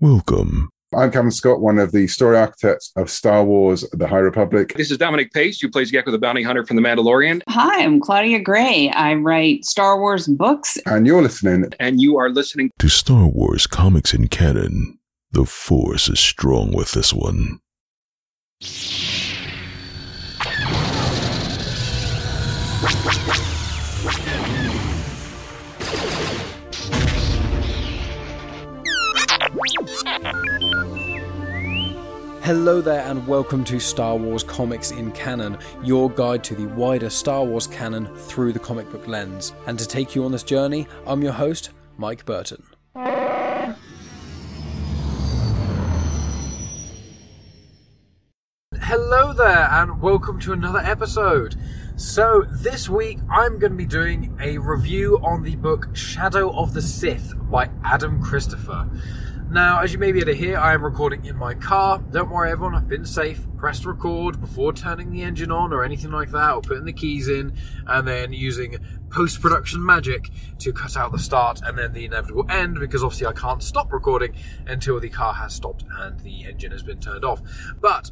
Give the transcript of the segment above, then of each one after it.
Welcome. I'm Kevin Scott, one of the story architects of Star Wars The High Republic. This is Dominic Pace, who plays Gekko the Bounty Hunter from The Mandalorian. Hi, I'm Claudia Gray. I write Star Wars books. And you're listening. And you are listening to Star Wars Comics in Canon. The Force is strong with this one. Hello there, and welcome to Star Wars Comics in Canon, your guide to the wider Star Wars canon through the comic book lens. And to take you on this journey, I'm your host, Mike Burton. Hello there, and welcome to another episode. So, this week I'm going to be doing a review on the book Shadow of the Sith by Adam Christopher. Now, as you may be able to hear, I am recording in my car. Don't worry, everyone, I've been safe. Pressed record before turning the engine on or anything like that, or putting the keys in, and then using post production magic to cut out the start and then the inevitable end because obviously I can't stop recording until the car has stopped and the engine has been turned off. But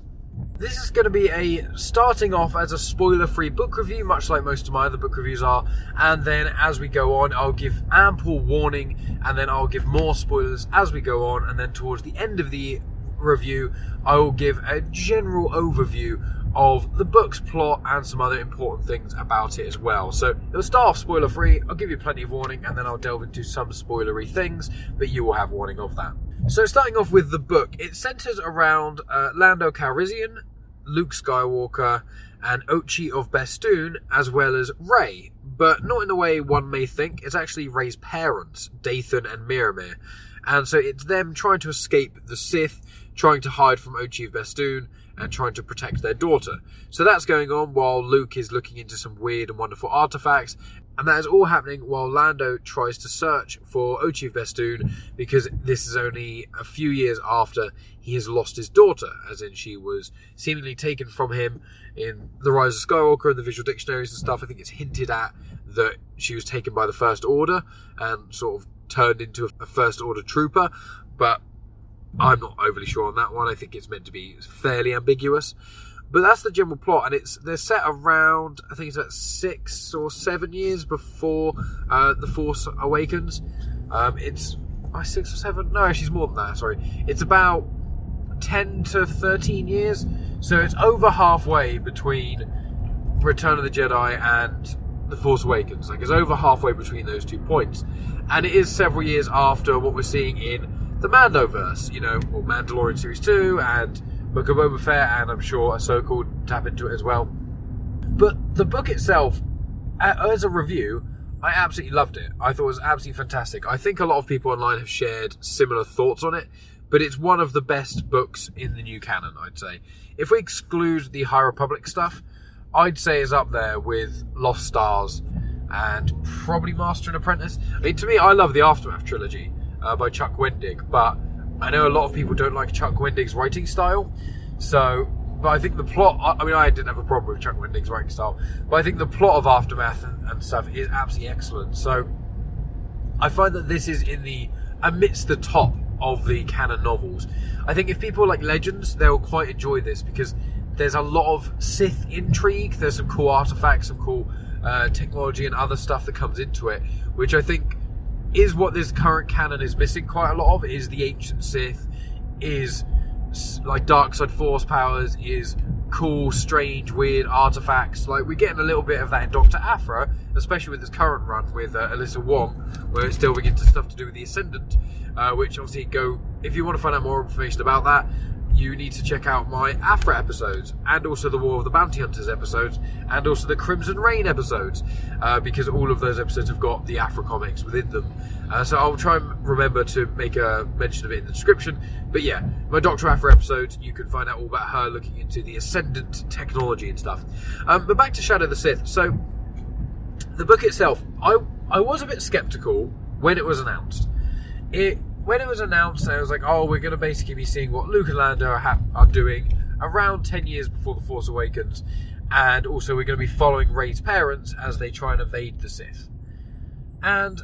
this is going to be a starting off as a spoiler free book review, much like most of my other book reviews are. And then as we go on, I'll give ample warning and then I'll give more spoilers as we go on. And then towards the end of the review, I will give a general overview of the book's plot and some other important things about it as well. So it'll start off spoiler free, I'll give you plenty of warning, and then I'll delve into some spoilery things, but you will have warning of that. So, starting off with the book, it centers around uh, Lando Calrissian, Luke Skywalker, and Ochi of Bestoon, as well as Rey, but not in the way one may think. It's actually Rey's parents, Dathan and Miramir. And so it's them trying to escape the Sith, trying to hide from Ochi of Bestoon, and trying to protect their daughter. So that's going on while Luke is looking into some weird and wonderful artifacts, and that is all happening while Lando tries to search for Ochi Bestoon because this is only a few years after he has lost his daughter, as in she was seemingly taken from him in The Rise of Skywalker and the visual dictionaries and stuff. I think it's hinted at that she was taken by the First Order and sort of turned into a First Order trooper, but I'm not overly sure on that one. I think it's meant to be fairly ambiguous. But that's the general plot, and it's they're set around I think it's about six or seven years before uh, the Force Awakens. Um, it's uh, six or seven? No, she's more than that. Sorry, it's about ten to thirteen years. So it's over halfway between Return of the Jedi and the Force Awakens. Like it's over halfway between those two points, and it is several years after what we're seeing in the Mandoverse. You know, or Mandalorian series two and Book of Boba Fett, and I'm sure Ahsoka will tap into it as well. But the book itself, as a review, I absolutely loved it. I thought it was absolutely fantastic. I think a lot of people online have shared similar thoughts on it, but it's one of the best books in the new canon, I'd say. If we exclude the High Republic stuff, I'd say it's up there with Lost Stars and probably Master and Apprentice. I mean, to me, I love the Aftermath trilogy uh, by Chuck Wendig, but I know a lot of people don't like Chuck Wendig's writing style, so. But I think the plot. I mean, I didn't have a problem with Chuck Wendig's writing style, but I think the plot of Aftermath and, and stuff is absolutely excellent. So I find that this is in the amidst the top of the canon novels. I think if people like Legends, they'll quite enjoy this because there's a lot of Sith intrigue. There's some cool artifacts, some cool uh, technology, and other stuff that comes into it, which I think is what this current canon is missing quite a lot of is the ancient Sith, is like dark side force powers, is cool, strange, weird artifacts. Like we're getting a little bit of that in Doctor Aphra, especially with this current run with uh, Alyssa Wong, where it's get to stuff to do with the Ascendant, uh, which obviously go. If you want to find out more information about that, you need to check out my Aphra episodes and also the War of the Bounty Hunters episodes and also the Crimson Rain episodes uh, because all of those episodes have got the Aphra comics within them. Uh, so I'll try and remember to make a mention of it in the description. But yeah, my Dr. Aphra episode, you can find out all about her looking into the Ascendant technology and stuff. Um, but back to Shadow the Sith. So the book itself, I I was a bit skeptical when it was announced. It when it was announced, I was like, oh, we're going to basically be seeing what Luke and Lando are, ha- are doing around 10 years before The Force Awakens. And also, we're going to be following Rey's parents as they try and evade the Sith. And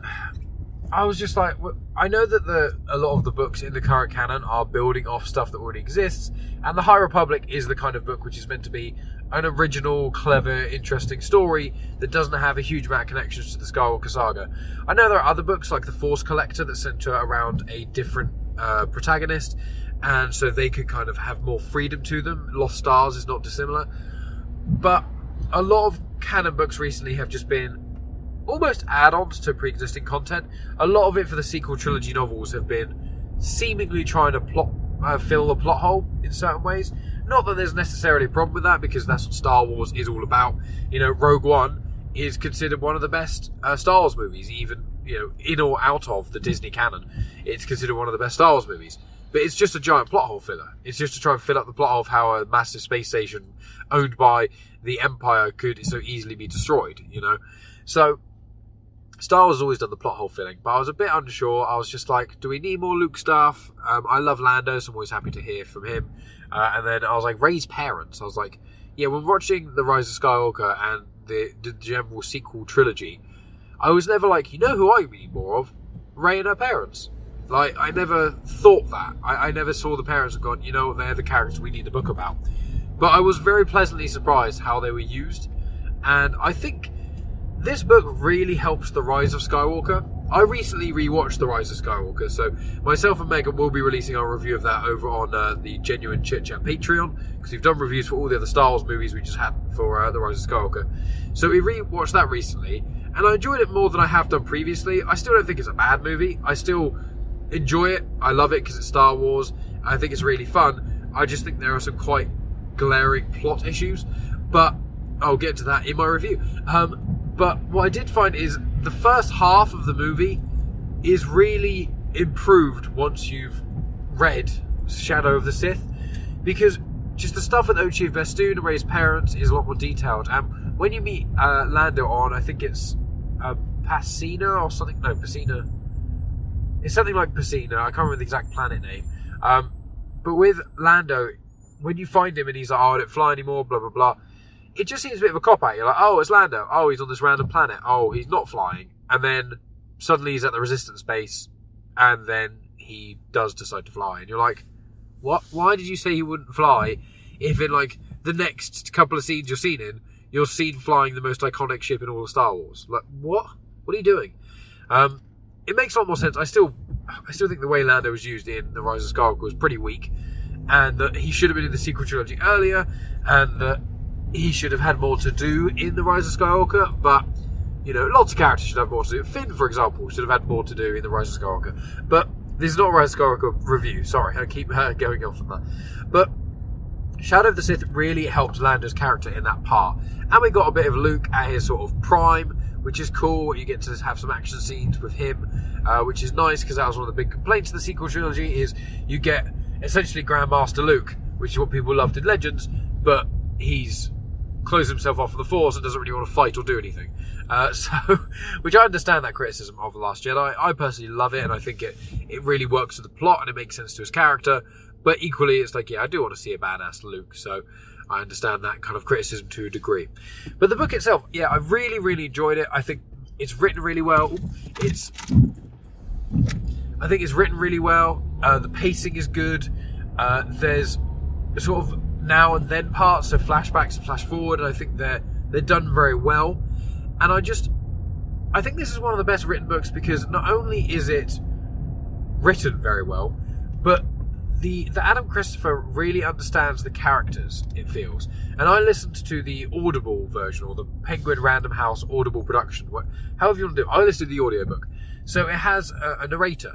I was just like, well, I know that the a lot of the books in the current canon are building off stuff that already exists, and the High Republic is the kind of book which is meant to be an original, clever, interesting story that doesn't have a huge amount of connections to the Skywalker saga. I know there are other books like The Force Collector that center around a different uh, protagonist, and so they could kind of have more freedom to them. Lost Stars is not dissimilar, but a lot of canon books recently have just been almost add-ons to pre-existing content. A lot of it for the sequel trilogy novels have been seemingly trying to plot uh, fill the plot hole in certain ways. Not that there's necessarily a problem with that because that's what Star Wars is all about. You know, Rogue One is considered one of the best uh, Star Wars movies, even you know, in or out of the Disney canon. It's considered one of the best Star Wars movies. But it's just a giant plot hole filler. It's just to try and fill up the plot hole of how a massive space station owned by the Empire could so easily be destroyed, you know? So Star Wars has always done the plot hole filling, but I was a bit unsure. I was just like, do we need more Luke stuff? Um, I love Lando, so I'm always happy to hear from him. Uh, and then I was like, Rey's parents. I was like, yeah, when watching The Rise of Skywalker and the, the general sequel trilogy, I was never like, you know who I need more of? Rey and her parents. Like, I never thought that. I, I never saw the parents and gone, you know, they're the characters we need a book about. But I was very pleasantly surprised how they were used. And I think this book really helps the rise of Skywalker. I recently rewatched The Rise of Skywalker, so myself and Megan will be releasing our review of that over on uh, the Genuine Chit Chat Patreon because we've done reviews for all the other Star Wars movies we just had for uh, The Rise of Skywalker. So we rewatched that recently, and I enjoyed it more than I have done previously. I still don't think it's a bad movie. I still enjoy it. I love it because it's Star Wars. I think it's really fun. I just think there are some quite glaring plot issues, but I'll get to that in my review. Um, but what I did find is the first half of the movie is really improved once you've read Shadow of the Sith, because just the stuff with Ochi of Bestoon and Rey's parents is a lot more detailed. And when you meet uh, Lando on, I think it's uh, Pasina or something. No, Pasina. It's something like Pasina. I can't remember the exact planet name. Um, but with Lando, when you find him and he's like, "Oh, I don't fly anymore," blah blah blah it just seems a bit of a cop out. You're like, oh, it's Lando. Oh, he's on this random planet. Oh, he's not flying. And then suddenly he's at the resistance base, and then he does decide to fly. And you're like, what? Why did you say he wouldn't fly if in like the next couple of scenes you're seen in, you're seen flying the most iconic ship in all of Star Wars? Like, what? What are you doing? Um, it makes a lot more sense. I still, I still think the way Lando was used in The Rise of Skywalker was pretty weak, and that he should have been in the sequel trilogy earlier, and that he should have had more to do in The Rise of Skywalker, but you know, lots of characters should have more to do. Finn, for example, should have had more to do in The Rise of Skywalker. But this is not a Rise of Skywalker review. Sorry, I keep uh, going off on that. But Shadow of the Sith really helped Lando's character in that part. And we got a bit of Luke at his sort of prime, which is cool. You get to have some action scenes with him, uh, which is nice because that was one of the big complaints of the sequel trilogy is you get essentially Grandmaster Luke, which is what people loved in Legends, but he's close himself off from the Force and doesn't really want to fight or do anything. Uh, so, which I understand that criticism of The Last Jedi. I personally love it, and I think it it really works with the plot and it makes sense to his character. But equally, it's like, yeah, I do want to see a badass Luke, so I understand that kind of criticism to a degree. But the book itself, yeah, I really, really enjoyed it. I think it's written really well. It's, I think it's written really well. Uh, the pacing is good. Uh, there's a sort of now and then parts, so flashbacks and flash forward, I think they're they're done very well. And I just I think this is one of the best written books because not only is it written very well, but the the Adam Christopher really understands the characters. It feels, and I listened to the Audible version or the Penguin Random House Audible production. what, However you want to do, it. I listened to the audiobook, so it has a, a narrator.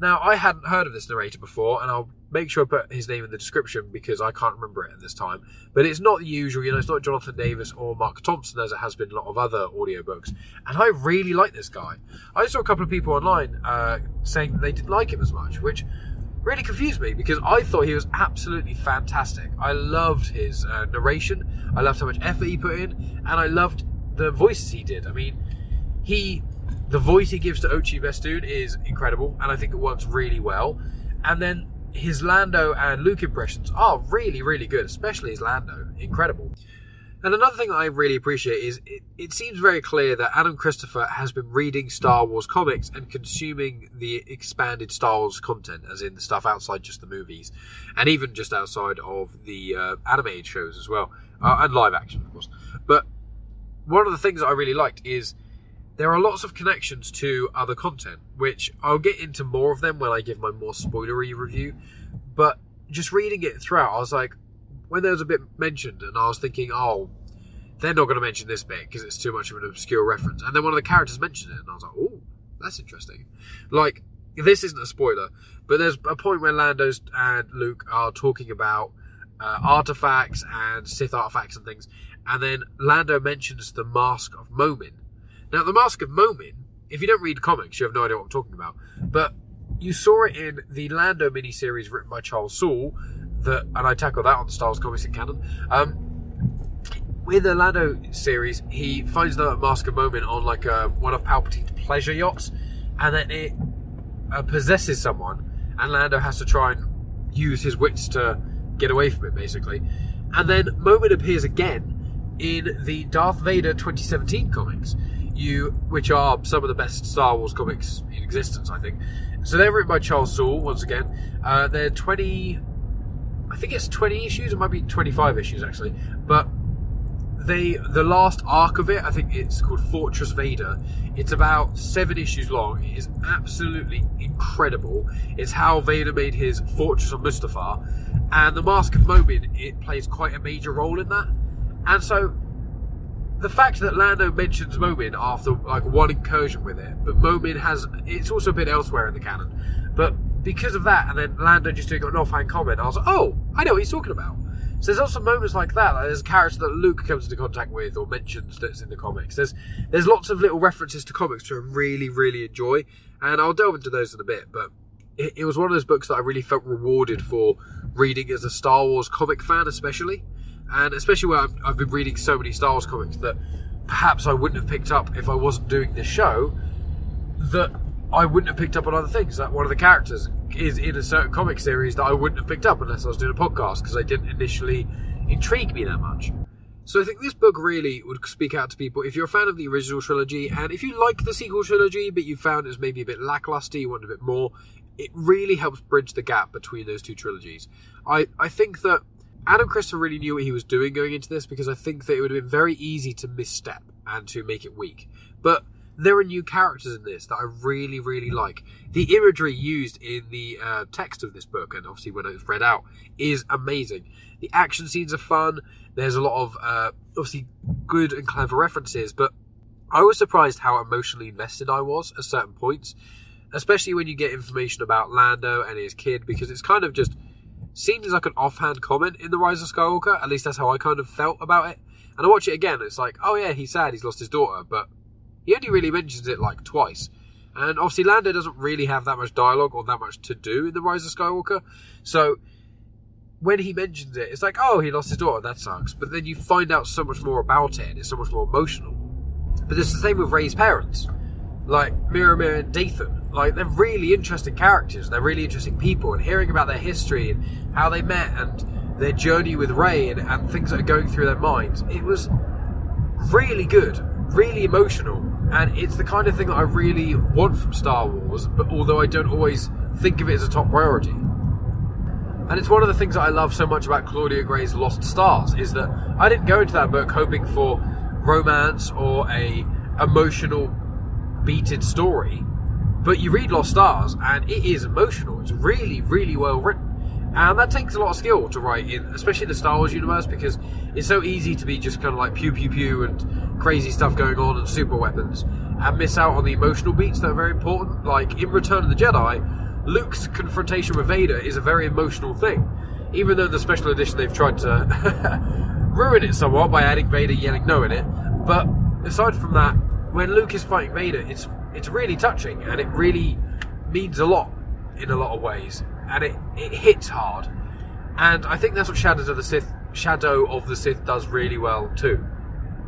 Now I hadn't heard of this narrator before, and I'll make sure I put his name in the description because I can't remember it at this time. But it's not the usual, you know, it's not Jonathan Davis or Mark Thompson as it has been a lot of other audiobooks. And I really like this guy. I saw a couple of people online uh, saying they didn't like him as much, which really confused me because I thought he was absolutely fantastic. I loved his uh, narration, I loved how much effort he put in, and I loved the voices he did. I mean, he. The voice he gives to Ochi Bestoon is incredible, and I think it works really well. And then his Lando and Luke impressions are really, really good, especially his Lando. Incredible. And another thing that I really appreciate is it, it seems very clear that Adam Christopher has been reading Star Wars comics and consuming the expanded Star Wars content, as in the stuff outside just the movies, and even just outside of the uh, animated shows as well, uh, and live action, of course. But one of the things that I really liked is there are lots of connections to other content, which I'll get into more of them when I give my more spoilery review. But just reading it throughout, I was like, when there was a bit mentioned, and I was thinking, oh, they're not going to mention this bit because it's too much of an obscure reference. And then one of the characters mentioned it, and I was like, oh, that's interesting. Like, this isn't a spoiler, but there's a point where Lando and Luke are talking about uh, artifacts and Sith artifacts and things, and then Lando mentions the Mask of Momin. Now, the Mask of Momin, if you don't read comics, you have no idea what I'm talking about, but you saw it in the Lando miniseries written by Charles Soule, that, and I tackle that on the Wars Comics in canon. Um, with the Lando series, he finds the Mask of Momin on like a, one of Palpatine's pleasure yachts, and then it uh, possesses someone, and Lando has to try and use his wits to get away from it, basically. And then Momin appears again in the Darth Vader 2017 comics, you which are some of the best Star Wars comics in existence, I think. So they're written by Charles Soule once again. Uh, they're 20 I think it's 20 issues, it might be 25 issues actually. But they the last arc of it, I think it's called Fortress Vader. It's about seven issues long. It is absolutely incredible. It's how Vader made his fortress on Mustafar, and the Mask of Momin it plays quite a major role in that. And so the fact that Lando mentions Momin after like one incursion with it, but Momin has it's also been elsewhere in the canon. But because of that, and then Lando just doing an offhand comment, I was like, oh, I know what he's talking about. So there's also moments like that. Like there's a character that Luke comes into contact with or mentions that's in the comics. There's there's lots of little references to comics to really really enjoy, and I'll delve into those in a bit. But it, it was one of those books that I really felt rewarded for reading as a Star Wars comic fan, especially, and especially where I've, I've been reading so many Star Wars comics that perhaps I wouldn't have picked up if I wasn't doing this show. That I wouldn't have picked up on other things. Like one of the characters is in a certain comic series that I wouldn't have picked up unless I was doing a podcast because they didn't initially intrigue me that much. So I think this book really would speak out to people if you're a fan of the original trilogy and if you like the sequel trilogy but you found it was maybe a bit lackluster, you want a bit more, it really helps bridge the gap between those two trilogies. I, I think that Adam Christopher really knew what he was doing going into this because I think that it would have been very easy to misstep and to make it weak. But there are new characters in this that I really, really like. The imagery used in the uh, text of this book, and obviously when it's read out, is amazing. The action scenes are fun. There's a lot of uh, obviously good and clever references, but I was surprised how emotionally invested I was at certain points, especially when you get information about Lando and his kid, because it's kind of just seen as like an offhand comment in The Rise of Skywalker. At least that's how I kind of felt about it. And I watch it again, it's like, oh yeah, he's sad, he's lost his daughter, but he only really mentions it like twice. And obviously, Lando doesn't really have that much dialogue or that much to do in The Rise of Skywalker. So when he mentions it, it's like, oh, he lost his daughter, that sucks. But then you find out so much more about it, and it's so much more emotional. But it's the same with Rey's parents, like Miramir and Dathan. Like, they're really interesting characters, they're really interesting people, and hearing about their history and how they met and their journey with Rey and, and things that are going through their minds, it was really good, really emotional and it's the kind of thing that I really want from Star Wars, but although I don't always think of it as a top priority. And it's one of the things that I love so much about Claudia Gray's Lost Stars is that I didn't go into that book hoping for romance or a emotional beated story, but you read Lost Stars and it is emotional. It's really, really well written. And that takes a lot of skill to write in, especially the Star Wars universe, because it's so easy to be just kind of like pew pew pew and crazy stuff going on and super weapons, and miss out on the emotional beats that are very important. Like in Return of the Jedi, Luke's confrontation with Vader is a very emotional thing, even though the special edition they've tried to ruin it somewhat by adding Vader yelling no in it. But aside from that, when Luke is fighting Vader, it's it's really touching and it really means a lot in a lot of ways and it, it hits hard. And I think that's what Shadows of the Sith Shadow of the Sith does really well too.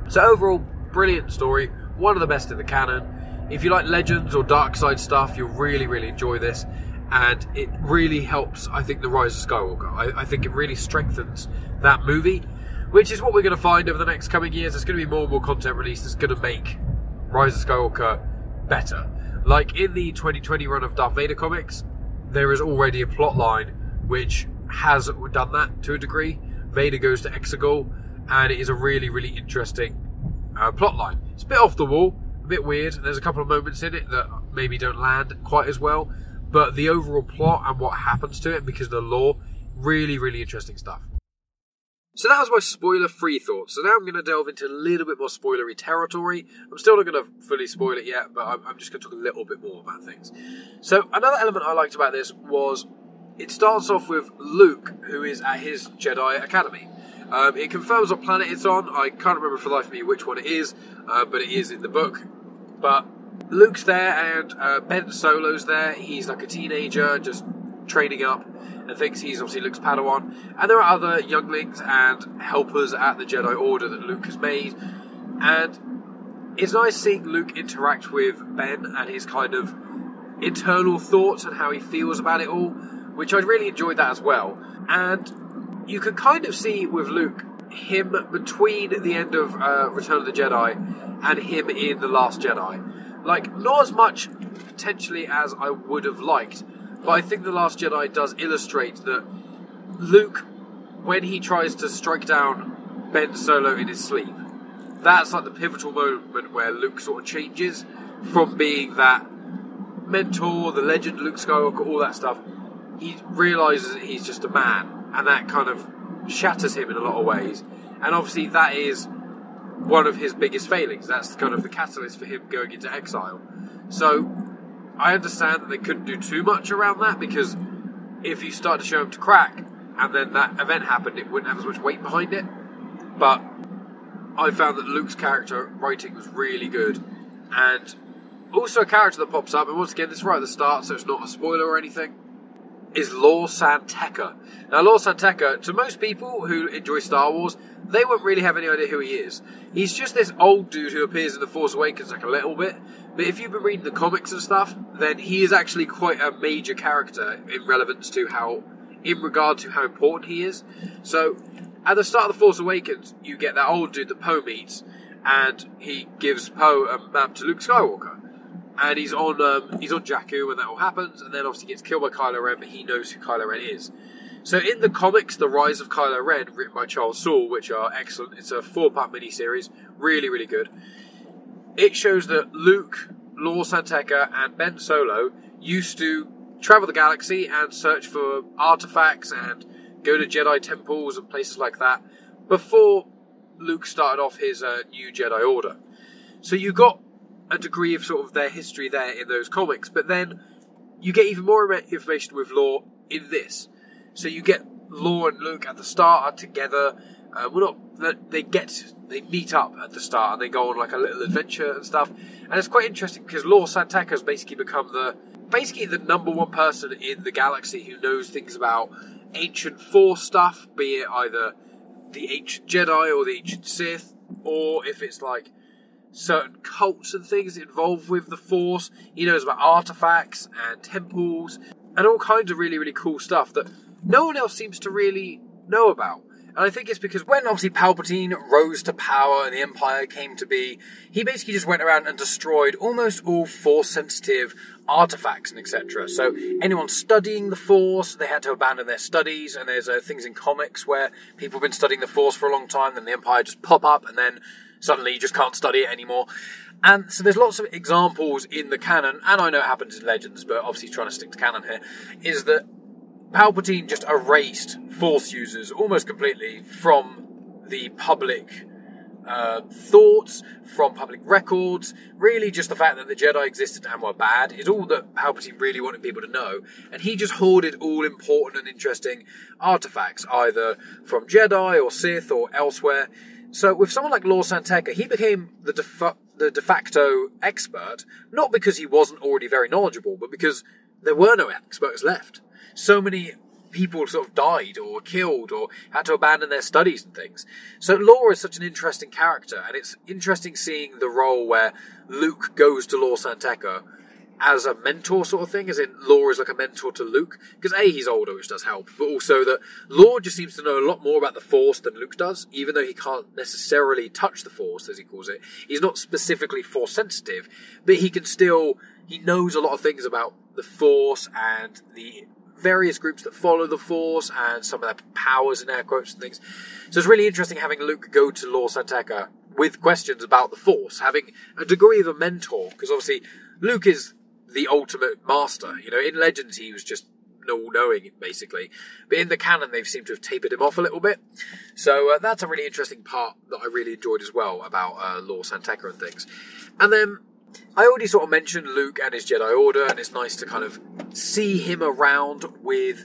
So overall, brilliant story, one of the best in the canon. If you like Legends or Dark Side stuff, you'll really, really enjoy this. And it really helps, I think, The Rise of Skywalker. I, I think it really strengthens that movie. which is what we're going to find over the next coming years. There's going to be more and more content released that's going to make Rise of Skywalker better. Like in the 2020 run of Darth Vader comics, there is already a plot line which has done that to a degree. Vader goes to Exegol, and it is a really, really interesting uh, plot line. It's a bit off the wall, a bit weird. There's a couple of moments in it that maybe don't land quite as well, but the overall plot and what happens to it because of the lore, really, really interesting stuff. So that was my spoiler free thoughts. So now I'm going to delve into a little bit more spoilery territory. I'm still not going to fully spoil it yet, but I'm, I'm just going to talk a little bit more about things. So another element I liked about this was it starts off with Luke, who is at his Jedi Academy. Um, it confirms what planet it's on. I can't remember for the life of me which one it is, uh, but it is in the book. But Luke's there and uh, Ben Solo's there. He's like a teenager, just training up, and thinks he's obviously Luke's Padawan. And there are other younglings and helpers at the Jedi Order that Luke has made. And it's nice seeing Luke interact with Ben and his kind of internal thoughts and how he feels about it all, which I really enjoyed that as well. And you can kind of see with Luke him between the end of uh, Return of the Jedi and him in The Last Jedi. Like, not as much potentially as I would have liked, but I think The Last Jedi does illustrate that Luke, when he tries to strike down Ben Solo in his sleep, that's like the pivotal moment where Luke sort of changes from being that mentor, the legend Luke Skywalker, all that stuff. He realizes that he's just a man and that kind of shatters him in a lot of ways. And obviously, that is one of his biggest failings. That's kind of the catalyst for him going into exile. So, I understand that they couldn't do too much around that because if you start to show him to crack and then that event happened, it wouldn't have as much weight behind it. But I found that Luke's character writing was really good and also a character that pops up. And once again, this is right at the start, so it's not a spoiler or anything is Lor San Tekka. Now, Lor San Tekka, to most people who enjoy Star Wars, they won't really have any idea who he is. He's just this old dude who appears in The Force Awakens like a little bit, but if you've been reading the comics and stuff, then he is actually quite a major character in relevance to how, in regard to how important he is. So, at the start of The Force Awakens, you get that old dude that Poe meets, and he gives Poe a map to Luke Skywalker and he's on um, he's on Jakku when that all happens, and then obviously gets killed by Kylo Ren, but he knows who Kylo Ren is. So in the comics, The Rise of Kylo Ren, written by Charles Soule, which are excellent, it's a four-part miniseries, really really good. It shows that Luke, Lor San Tekka, and Ben Solo used to travel the galaxy and search for artifacts and go to Jedi temples and places like that before Luke started off his uh, new Jedi Order. So you got a degree of sort of their history there in those comics, but then you get even more information with Lor in this. So you get Lor and Luke at the start are together. Uh, well, not that they get they meet up at the start and they go on like a little adventure and stuff. And it's quite interesting because Lor San Tekka has basically become the basically the number one person in the galaxy who knows things about ancient Force stuff, be it either the ancient Jedi or the ancient Sith, or if it's like certain cults and things involved with the Force. He knows about artifacts and temples and all kinds of really, really cool stuff that no one else seems to really know about. And I think it's because when obviously Palpatine rose to power and the Empire came to be, he basically just went around and destroyed almost all Force sensitive artifacts and etc. So anyone studying the Force, they had to abandon their studies. And there's uh, things in comics where people have been studying the Force for a long time, then the Empire just pop up and then suddenly you just can't study it anymore. And so there's lots of examples in the canon, and I know it happens in Legends, but obviously trying to stick to canon here, is that Palpatine just erased Force users almost completely from the public uh, thoughts, from public records. Really, just the fact that the Jedi existed and were bad is all that Palpatine really wanted people to know. And he just hoarded all important and interesting artifacts, either from Jedi or Sith or elsewhere. So with someone like Lor San Tekka, he became the de, fa- the de facto expert, not because he wasn't already very knowledgeable, but because there were no experts left. So many people sort of died or killed or had to abandon their studies and things. So Lor is such an interesting character, and it's interesting seeing the role where Luke goes to Lor San Tekka as a mentor sort of thing, as in Lor is like a mentor to Luke. Because A, he's older, which does help, but also that Lor just seems to know a lot more about the Force than Luke does, even though he can't necessarily touch the Force, as he calls it. He's not specifically Force sensitive, but he can still, he knows a lot of things about the Force and the various groups that follow the Force and some of their powers and air quotes and things. So it's really interesting having Luke go to Lor San Tekka with questions about the Force, having a degree of a mentor, because obviously Luke is the ultimate master. You know, in Legends he was just all knowing basically, but in the canon they've seemed to have tapered him off a little bit. So uh, that's a really interesting part that I really enjoyed as well about uh, Lor San Tekka and things. And then I already sort of mentioned Luke and his Jedi Order, and it's nice to kind of see him around with,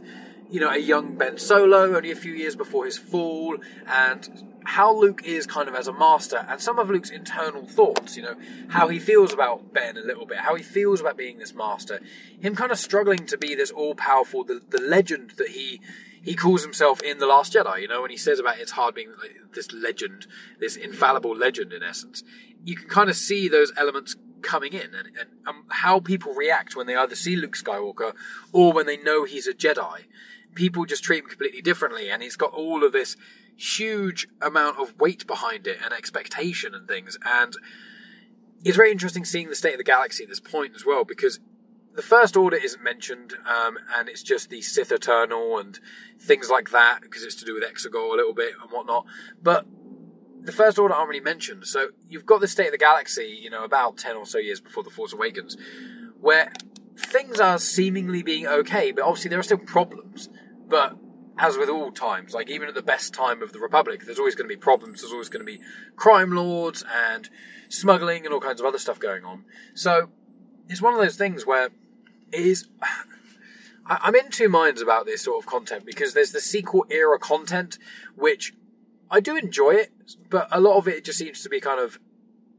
you know, a young Ben Solo, only a few years before his fall, and how Luke is kind of as a master, and some of Luke's internal thoughts, you know, how he feels about Ben a little bit, how he feels about being this master, him kind of struggling to be this all powerful, the, the legend that he he calls himself in The Last Jedi, you know, when he says about it's hard being this legend, this infallible legend in essence. You can kind of see those elements coming in and, and um, how people react when they either see Luke Skywalker or when they know he's a Jedi. People just treat him completely differently, and he's got all of this huge amount of weight behind it and expectation and things. And it's very interesting seeing the state of the galaxy at this point as well, because the First Order isn't mentioned, um, and it's just the Sith Eternal and things like that, because it's to do with Exegol a little bit and whatnot. But the First Order aren't really mentioned, so you've got the state of the galaxy, you know, about 10 or so years before The Force Awakens, where things are seemingly being okay, but obviously there are still problems. But as with all times, like even at the best time of the Republic, there's always going to be problems. There's always going to be crime lords and smuggling and all kinds of other stuff going on. So it's one of those things where it is. I'm in two minds about this sort of content because there's the sequel era content, which I do enjoy it, but a lot of it just seems to be kind of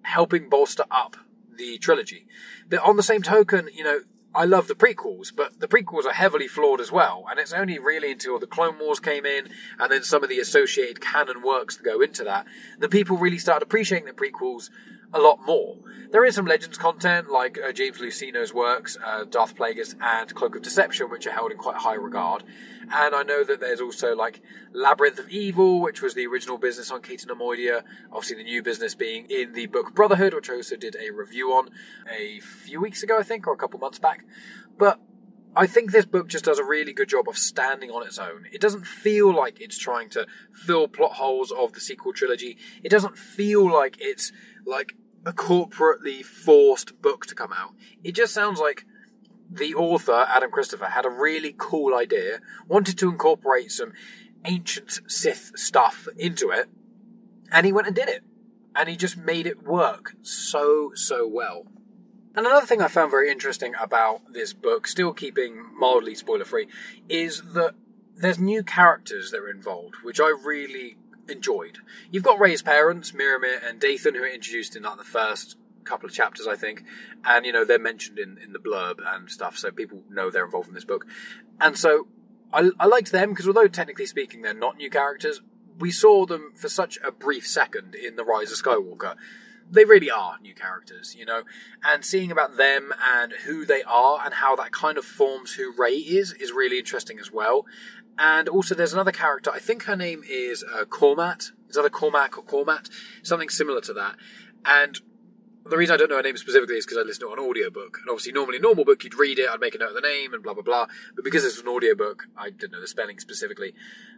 helping bolster up the trilogy. But on the same token, you know, I love the prequels, but the prequels are heavily flawed as well. And it's only really until the Clone Wars came in and then some of the associated canon works that go into that that people really started appreciating the prequels a lot more. There is some Legends content like uh, James Luceno's works, uh, Darth Plagueis and Cloak of Deception, which are held in quite high regard. And I know that there's also like Labyrinth of Evil, which was the original business on Cato Neimoidia. Obviously, the new business being in the book Brotherhood, which I also did a review on a few weeks ago, I think, or a couple months back. But I think this book just does a really good job of standing on its own. It doesn't feel like it's trying to fill plot holes of the sequel trilogy. It doesn't feel like it's like a corporately forced book to come out. It just sounds like the author, Adam Christopher, had a really cool idea, wanted to incorporate some ancient Sith stuff into it, and he went and did it. And he just made it work so, so well. And another thing I found very interesting about this book, still keeping mildly spoiler free, is that there's new characters that are involved, which I really enjoyed. You've got Rey's parents, Miramir and Dathan, who are introduced in like the first couple of chapters, I think, and you know they're mentioned in in the blurb and stuff, so people know they're involved in this book. And so I, I liked them because although technically speaking they're not new characters, we saw them for such a brief second in the Rise of Skywalker. They really are new characters, you know, and seeing about them and who they are and how that kind of forms who Rey is is really interesting as well. And also, there's another character. I think her name is uh, Cormat. Is either Cormac or Cormat, something similar to that. And the reason I don't know her name specifically is because I listened to an audiobook. And obviously, normally, normal book, you'd read it, I'd make a note of the name and blah, blah, blah. But because it's an audiobook, I didn't know the spelling specifically.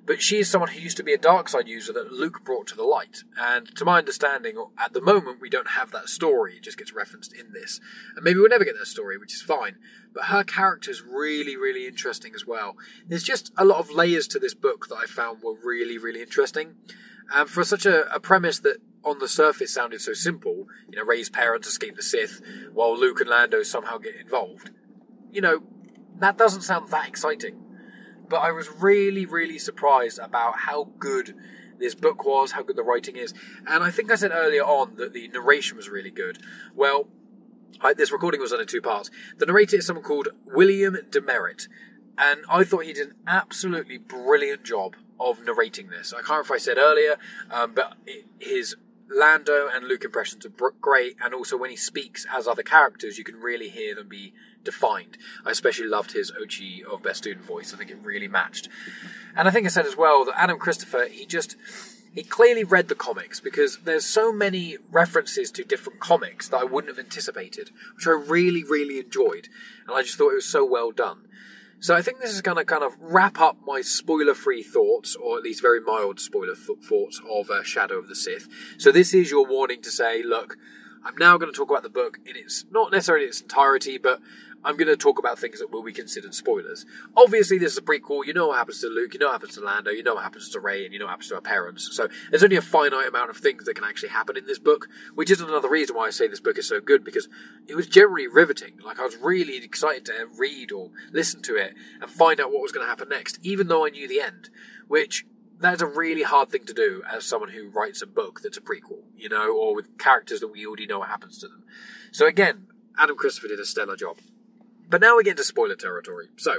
But she is someone who used to be a dark side user that Luke brought to the light. And to my understanding, at the moment, we don't have that story. It just gets referenced in this. And maybe we'll never get that story, which is fine. But her character is really, really interesting as well. There's just a lot of layers to this book that I found were really, really interesting. And for such a, a premise that on the surface sounded so simple, you know, Rey's parents escape the Sith while Luke and Lando somehow get involved. You know, that doesn't sound that exciting. But I was really, really surprised about how good this book was, how good the writing is. And I think I said earlier on that the narration was really good. Well, I, this recording was done in two parts. The narrator is someone called William DeMeritt, and I thought he did an absolutely brilliant job of narrating this. I can't remember if I said earlier, um, but it, his Lando and Luke impressions are great, and also when he speaks as other characters, you can really hear them be defined. I especially loved his Ochi of Bestoon voice. I think it really matched. And I think I said as well that Adam Christopher, he just he clearly read the comics because there's so many references to different comics that I wouldn't have anticipated, which I really, really enjoyed. And I just thought it was so well done. So I think this is going to kind of wrap up my spoiler-free thoughts, or at least very mild spoiler th- thoughts of uh, Shadow of the Sith. So this is your warning to say, look, I'm now going to talk about the book in its not necessarily its entirety, but I'm going to talk about things that will be considered spoilers. Obviously, this is a prequel. You know what happens to Luke, you know what happens to Lando, you know what happens to Rey, and you know what happens to her parents. So there's only a finite amount of things that can actually happen in this book, which is another reason why I say this book is so good because it was generally riveting. Like I was really excited to read or listen to it and find out what was going to happen next, even though I knew the end, which that's a really hard thing to do as someone who writes a book that's a prequel, you know, or with characters that we already know what happens to them. So again, Adam Christopher did a stellar job. But now we get into spoiler territory. So,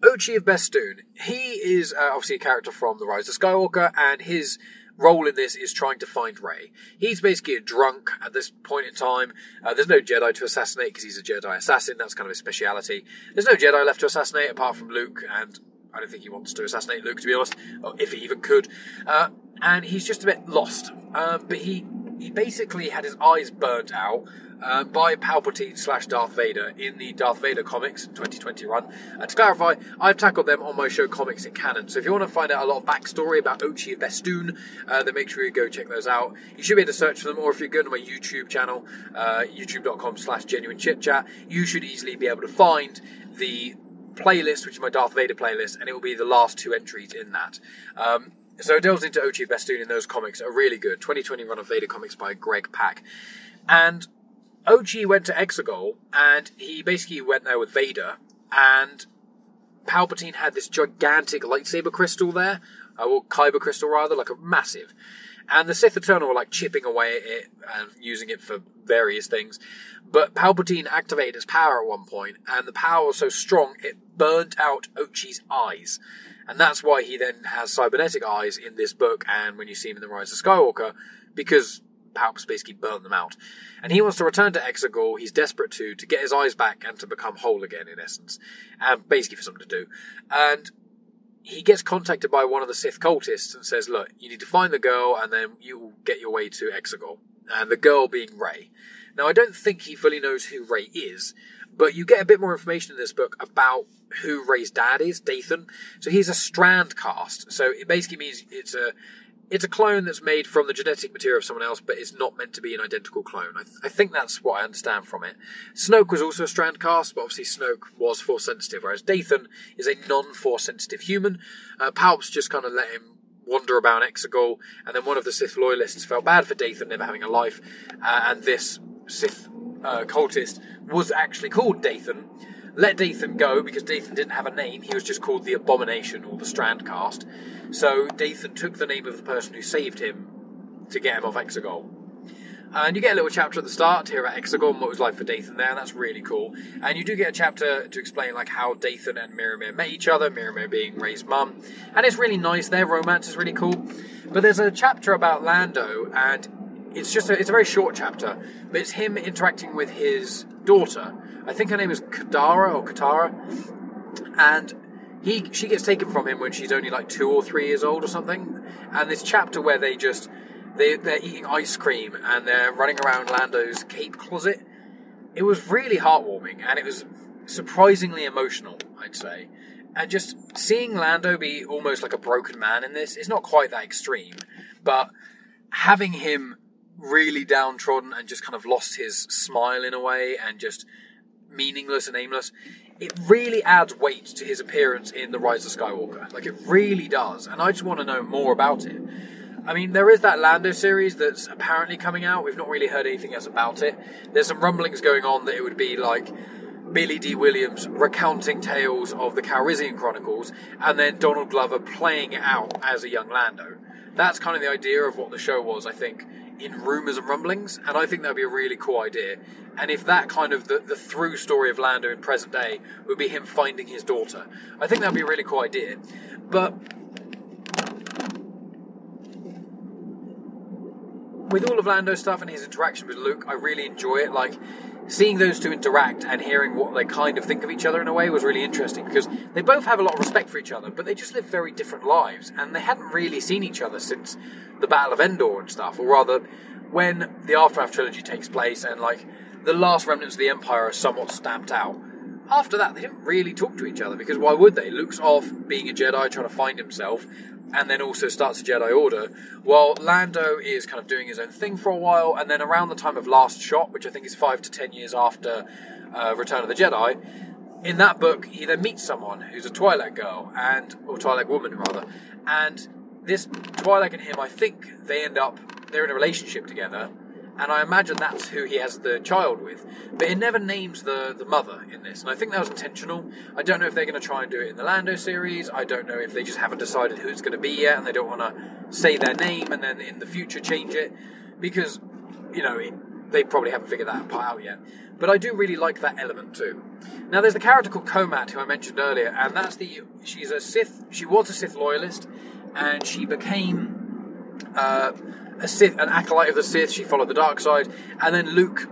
Ochi of Bestoon, he is uh, obviously a character from The Rise of Skywalker, and his role in this is trying to find Rey. He's basically a drunk at this point in time. Uh, there's no Jedi to assassinate because he's a Jedi assassin. That's kind of his speciality. There's no Jedi left to assassinate apart from Luke, and I don't think he wants to assassinate Luke, to be honest, if he even could. Uh, and he's just a bit lost. Uh, but he he basically had his eyes burnt out uh, by Palpatine slash Darth Vader in the Darth Vader comics 2020 run. And to clarify, I've tackled them on my show Comics in Canon. So if you want to find out a lot of backstory about Ochi and Bestoon, uh, then make sure you go check those out. You should be able to search for them, or if you go to my YouTube channel, uh, youtube.com slash genuine chit chat, you should easily be able to find the playlist, which is my Darth Vader playlist, and it will be the last two entries in that. Um, so it delves into Ochi of Bestoon in those comics are really good. 2020 run of Vader comics by Greg Pak. And Ochi went to Exegol and he basically went there with Vader and Palpatine had this gigantic lightsaber crystal there, uh, or kyber crystal rather, like a massive. And the Sith Eternal were like chipping away at it and using it for various things. But Palpatine activated his power at one point, and the power was so strong it burnt out Ochi's eyes. And that's why he then has cybernetic eyes in this book and when you see him in The Rise of Skywalker, because Palps basically burnt them out. And he wants to return to Exegol, he's desperate to, to get his eyes back and to become whole again, in essence. And basically for something to do. And he gets contacted by one of the Sith cultists and says, look, you need to find the girl and then you'll get your way to Exegol. And the girl being Rey. Now, I don't think he fully knows who Rey is, but you get a bit more information in this book about who Rey's dad is, Dathan. So he's a strand cast. So it basically means it's a it's a clone that's made from the genetic material of someone else, but it's not meant to be an identical clone. I, th- I think that's what I understand from it. Snoke was also a strand cast, but obviously Snoke was force sensitive, whereas Dathan is a non force sensitive human. Uh, Palps just kind of let him wander about Exegol, and then one of the Sith loyalists felt bad for Dathan never having a life, uh, and this Sith uh, cultist was actually called Dathan let Dathan go because Dathan didn't have a name. He was just called the Abomination or the Strandcast. So Dathan took the name of the person who saved him to get him off Exegol. And you get a little chapter at the start here at Exegol what was like for Dathan there, and that's really cool. And you do get a chapter to explain like how Dathan and Miramir met each other, Miramir being Rey's mum. And it's really nice, their romance is really cool. But there's a chapter about Lando, and it's just a, it's a very short chapter, but it's him interacting with his daughter I think her name is Kadara or Katara, and he she gets taken from him when she's only like two or three years old or something. And this chapter where they just they they're eating ice cream and they're running around Lando's cape closet. It was really heartwarming and it was surprisingly emotional, I'd say. And just seeing Lando be almost like a broken man in this, it's not quite that extreme, but having him really downtrodden and just kind of lost his smile in a way and just meaningless and aimless, it really adds weight to his appearance in The Rise of Skywalker. Like, it really does. And I just want to know more about it. I mean, there is that Lando series that's apparently coming out. We've not really heard anything else about it. There's some rumblings going on that it would be like Billy Dee Williams recounting tales of the Calrissian Chronicles and then Donald Glover playing it out as a young Lando. That's kind of the idea of what the show was, I think in rumours and rumblings, and I think that'd be a really cool idea. And if that kind of the, the through story of Lando in present day would be him finding his daughter, I think that'd be a really cool idea. But with all of Lando's stuff and his interaction with Luke, I really enjoy it. Like seeing those two interact and hearing what they kind of think of each other in a way was really interesting because they both have a lot of respect for each other, but they just live very different lives and they hadn't really seen each other since the Battle of Endor and stuff, or rather, when the Aftermath trilogy takes place and like the last remnants of the Empire are somewhat stamped out. After that, they didn't really talk to each other because why would they? Luke's off being a Jedi, trying to find himself, and then also starts a Jedi Order, while Lando is kind of doing his own thing for a while, and then around the time of Last Shot, which I think is five to ten years after uh, Return of the Jedi, in that book he then meets someone who's a Twi'lek girl, and or Twi'lek woman rather, and this Twi'lek and him, I think they end up they're in a relationship together, and I imagine that's who he has the child with. But it never names the, the mother in this, and I think that was intentional. I don't know if they're going to try and do it in the Lando series. I don't know if they just haven't decided who it's going to be yet, and they don't want to say their name and then in the future change it because you know it, they probably haven't figured that part out yet. But I do really like that element too. Now, there's the character called Komat who I mentioned earlier, and that's the she's a Sith. She was a Sith loyalist, and she became. Uh, a Sith, an acolyte of the Sith. She followed the dark side, and then Luke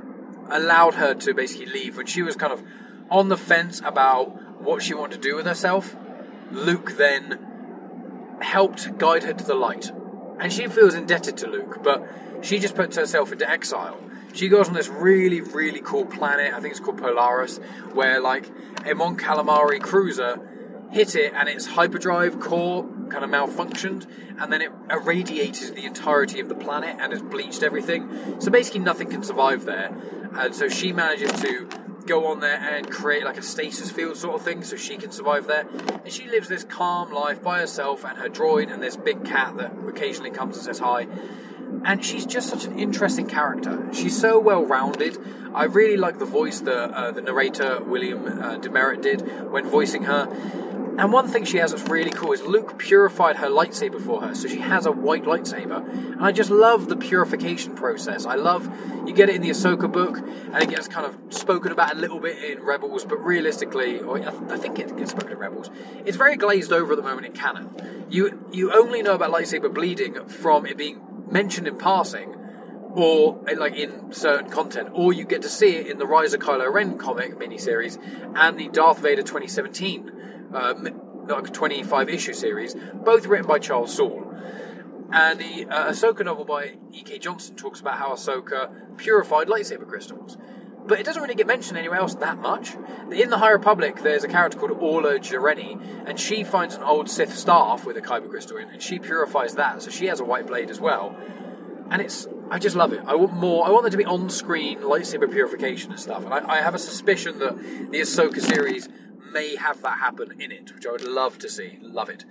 allowed her to basically leave when she was kind of on the fence about what she wanted to do with herself. Luke then helped guide her to the light, and she feels indebted to Luke, but she just puts herself into exile. She goes on this really, really cool planet. I think it's called Polaris, where like a Mon Calamari cruiser hit it and its hyperdrive core kind of malfunctioned and then it irradiated the entirety of the planet and has bleached everything. So basically, nothing can survive there. And so she manages to go on there and create like a stasis field sort of thing so she can survive there. And she lives this calm life by herself and her droid and this big cat that occasionally comes and says hi. And she's just such an interesting character. She's so well rounded. I really like the voice that uh, the narrator William uh, DeMeritt did when voicing her. And one thing she has that's really cool is Luke purified her lightsaber for her, so she has a white lightsaber. And I just love the purification process. I love you get it in the Ahsoka book, and it gets kind of spoken about a little bit in Rebels, but realistically, I think it gets spoken in Rebels. It's very glazed over at the moment in canon. You you only know about lightsaber bleeding from it being mentioned in passing, or eh, like in certain content, or you get to see it in the Rise of Kylo Ren comic miniseries and the Darth Vader 2017 uh, like 25 issue series, both written by Charles Soule. And the uh, Ahsoka novel by E.K. Johnston talks about how Ahsoka purified lightsaber crystals. But it doesn't really get mentioned anywhere else that much. In the High Republic, there's a character called Orla Jareni, and she finds an old Sith staff with a kyber crystal in, and she purifies that, so she has a white blade as well. And it's, I just love it. I want more. I want there to be on-screen lightsaber purification and stuff. And I, I have a suspicion that the Ahsoka series may have that happen in it, which I would love to see. Love it.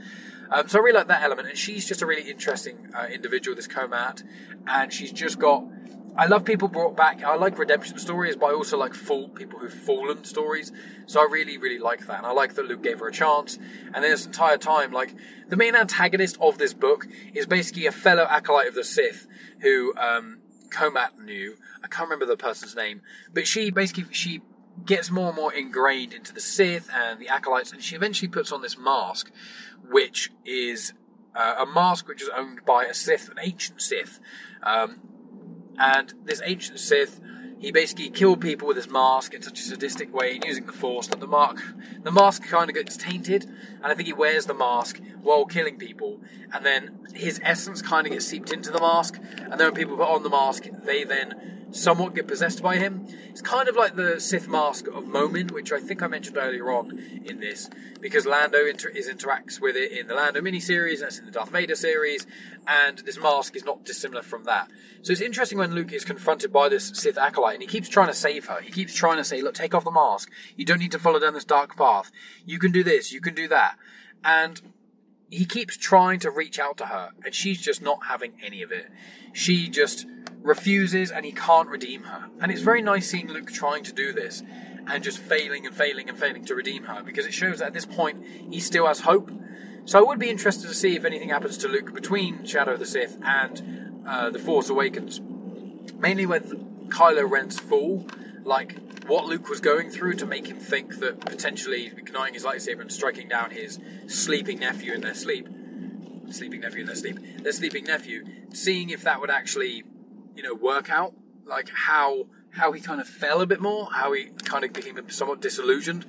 Um, so I really like that element, and she's just a really interesting uh, individual, this Komat, and she's just got. I love people brought back. I like redemption stories, but I also like fall people who've fallen stories. So I really, really like that, and I like that Luke gave her a chance. And then this entire time, like the main antagonist of this book is basically a fellow acolyte of the Sith who um, Komat knew. I can't remember the person's name, but she basically she gets more and more ingrained into the Sith and the acolytes, and she eventually puts on this mask, which is uh, a mask which is owned by a Sith, an ancient Sith. Um, and this ancient Sith, he basically killed people with his mask in such a sadistic way, using the Force that the mark, the mask kind of gets tainted, and I think he wears the mask while killing people, and then his essence kind of gets seeped into the mask, and then when people put on the mask, they then somewhat get possessed by him. It's kind of like the Sith mask of Momin, which I think I mentioned earlier on in this, because Lando inter- is interacts with it in the Lando miniseries, and it's in the Darth Vader series, and this mask is not dissimilar from that. So it's interesting when Luke is confronted by this Sith acolyte, and he keeps trying to save her. He keeps trying to say, "Look, take off the mask. You don't need to follow down this dark path. You can do this. You can do that." And he keeps trying to reach out to her, and she's just not having any of it. She just refuses and he can't redeem her. And it's very nice seeing Luke trying to do this and just failing and failing and failing to redeem her because it shows that at this point he still has hope. So I would be interested to see if anything happens to Luke between Shadow of the Sith and uh, The Force Awakens. Mainly with Kylo Ren's fall, like what Luke was going through to make him think that potentially igniting his lightsaber and striking down his sleeping nephew in their sleep, sleeping nephew in their sleep, their sleeping nephew, seeing if that would actually you know work out like how how he kind of fell a bit more, how he kind of became somewhat disillusioned.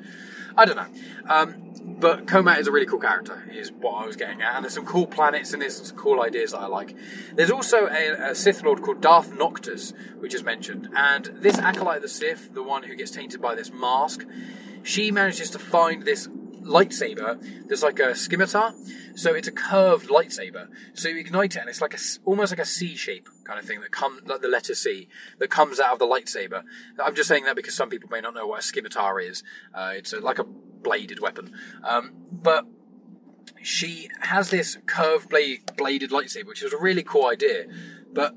I don't know. Um, but Komat is a really cool character, is what I was getting at. And there's some cool planets and there's some cool ideas that I like. There's also a, a Sith Lord called Darth Noctis, which is mentioned. And this Acolyte of the Sith, the one who gets tainted by this mask, she manages to find this lightsaber there's like a scimitar. So it's a curved lightsaber. So you ignite it and it's like a almost like a c shape kind of thing that comes like the letter c that comes out of the lightsaber. I'm just saying that because some people may not know what a scimitar is. Uh, it's a, like a bladed weapon. Um, but she has this curved blade, bladed lightsaber which is a really cool idea but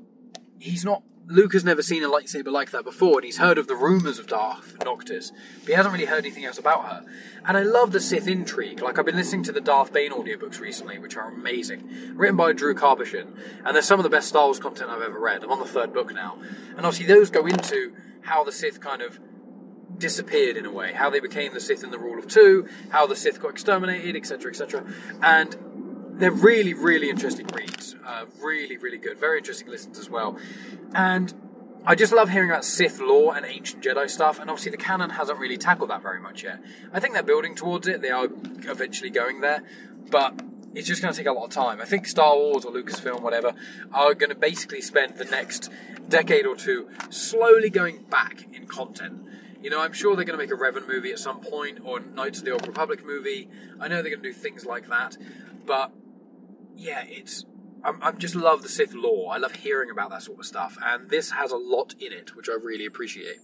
he's not Luke has never seen a lightsaber like that before, and he's heard of the rumours of Darth Noctis, but he hasn't really heard anything else about her. And I love the Sith intrigue. Like, I've been listening to the Darth Bane audiobooks recently, which are amazing. Written by Drew Karpyshyn, and they're some of the best Star Wars content I've ever read. I'm on the third book now. And obviously, those go into how the Sith kind of disappeared in a way, how they became the Sith in the Rule of Two, how the Sith got exterminated, etc., etc. And they're really, really interesting reads. Uh, really, really good. Very interesting listens as well. And I just love hearing about Sith lore and ancient Jedi stuff, and obviously the canon hasn't really tackled that very much yet. I think they're building towards it, they are eventually going there, but it's just going to take a lot of time. I think Star Wars or Lucasfilm, whatever, are going to basically spend the next decade or two slowly going back in content. You know, I'm sure they're going to make a Revan movie at some point, or Knights of the Old Republic movie. I know they're going to do things like that, but yeah, it's I'm, I just love the Sith lore. I love hearing about that sort of stuff, and this has a lot in it, which I really appreciate.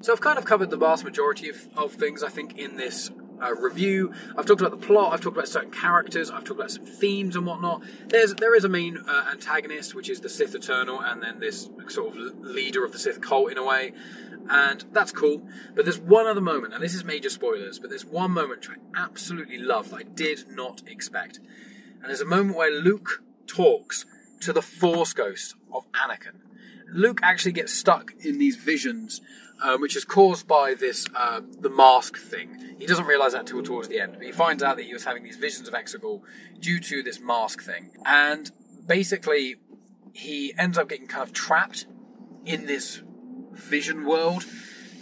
So I've kind of covered the vast majority of, of things I think in this uh, review. I've talked about the plot. I've talked about certain characters. I've talked about some themes and whatnot. There's there is a main uh, antagonist, which is the Sith Eternal, and then this sort of leader of the Sith cult in a way, and that's cool. But there's one other moment, and this is major spoilers, but there's one moment which I absolutely love that I did not expect. And there's a moment where Luke talks to the Force ghost of Anakin. Luke actually gets stuck in these visions, um, which is caused by this uh, the mask thing. He doesn't realize that until towards the end, but he finds out that he was having these visions of Exegol due to this mask thing, and basically he ends up getting kind of trapped in this vision world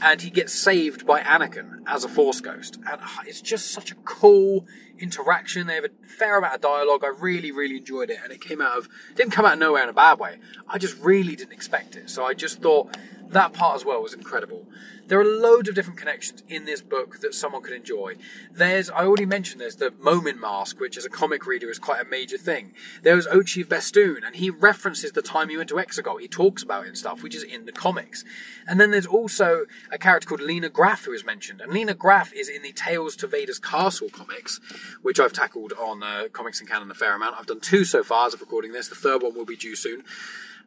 and he gets saved by Anakin as a Force Ghost. And uh, it's just such a cool interaction. They have a fair amount of dialogue. I really, really enjoyed it, and it came out of didn't come out of nowhere in a bad way. I just really didn't expect it, so I just thought that part as well was incredible. There are loads of different connections in this book that someone could enjoy. There's, I already mentioned, there's the Momin mask, which as a comic reader is quite a major thing. There's Ochi of Bestoon, and he references the time he went to Exegol. He talks about it and stuff, which is in the comics. And then there's also a character called Lina Graf who is mentioned, and Lina Graf is in the Tales to Vader's Castle comics, which I've tackled on uh, Comics and Canon a fair amount. I've done two so far as of recording this. The third one will be due soon.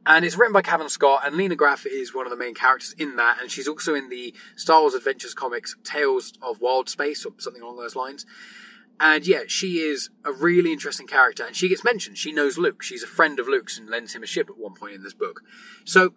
And it's written by Cavan Scott, and Lina Graf is one of the main characters in that, and she's also in the Star Wars Adventures comics Tales of Wild Space, or something along those lines. And yeah, she is a really interesting character, and she gets mentioned. She knows Luke. She's a friend of Luke's and lends him a ship at one point in this book. So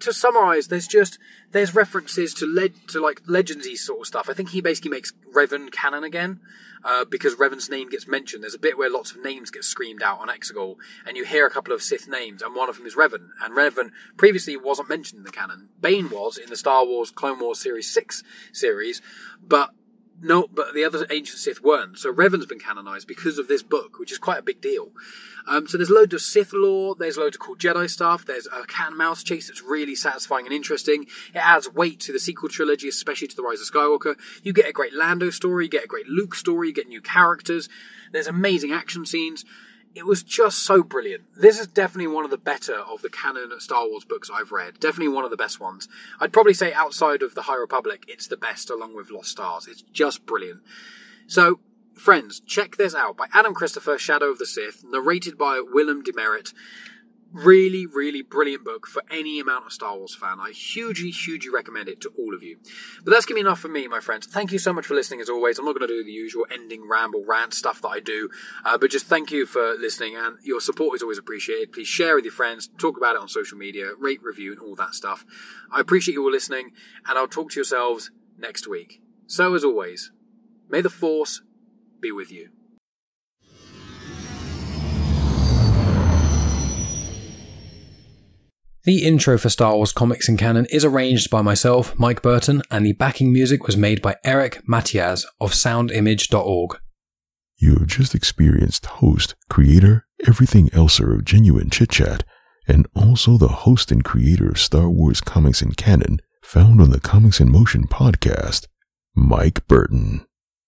to summarize, there's just there's references to led to like legendsy sort of stuff. I think he basically makes Revan canon again uh, because Revan's name gets mentioned. There's a bit where lots of names get screamed out on Exegol, and you hear a couple of Sith names, and one of them is Revan. And Revan previously wasn't mentioned in the canon. Bane was in the Star Wars Clone Wars Series Six series, but no, but the other ancient Sith weren't. So Revan's been canonized because of this book, which is quite a big deal. Um, so there's loads of Sith lore, there's loads of cool Jedi stuff, there's a cat and mouse chase that's really satisfying and interesting. It adds weight to the sequel trilogy, especially to The Rise of Skywalker. You get a great Lando story, you get a great Luke story, you get new characters, there's amazing action scenes it was just so brilliant. This is definitely one of the better of the canon Star Wars books I've read. Definitely one of the best ones. I'd probably say outside of the High Republic, it's the best along with Lost Stars. It's just brilliant. So, friends, check this out by Adam Christopher, Shadow of the Sith, narrated by William DeMeritt. Really, really brilliant book for any amount of Star Wars fan. I hugely, hugely recommend it to all of you. But that's going to be enough for me, my friends. Thank you so much for listening as always. I'm not going to do the usual ending ramble rant stuff that I do, uh, but just thank you for listening and your support is always appreciated. Please share with your friends, talk about it on social media, rate, review, and all that stuff. I appreciate you all listening, and I'll talk to yourselves next week. So, as always, may the Force be with you. The intro for Star Wars Comics and Canon is arranged by myself, Mike Burton, and the backing music was made by Eric Matyas of soundimage.org. You have just experienced host, creator, everything elser of Genuine Chit Chat, and also the host and creator of Star Wars Comics and Canon, found on the Comics in Motion podcast, Mike Burton.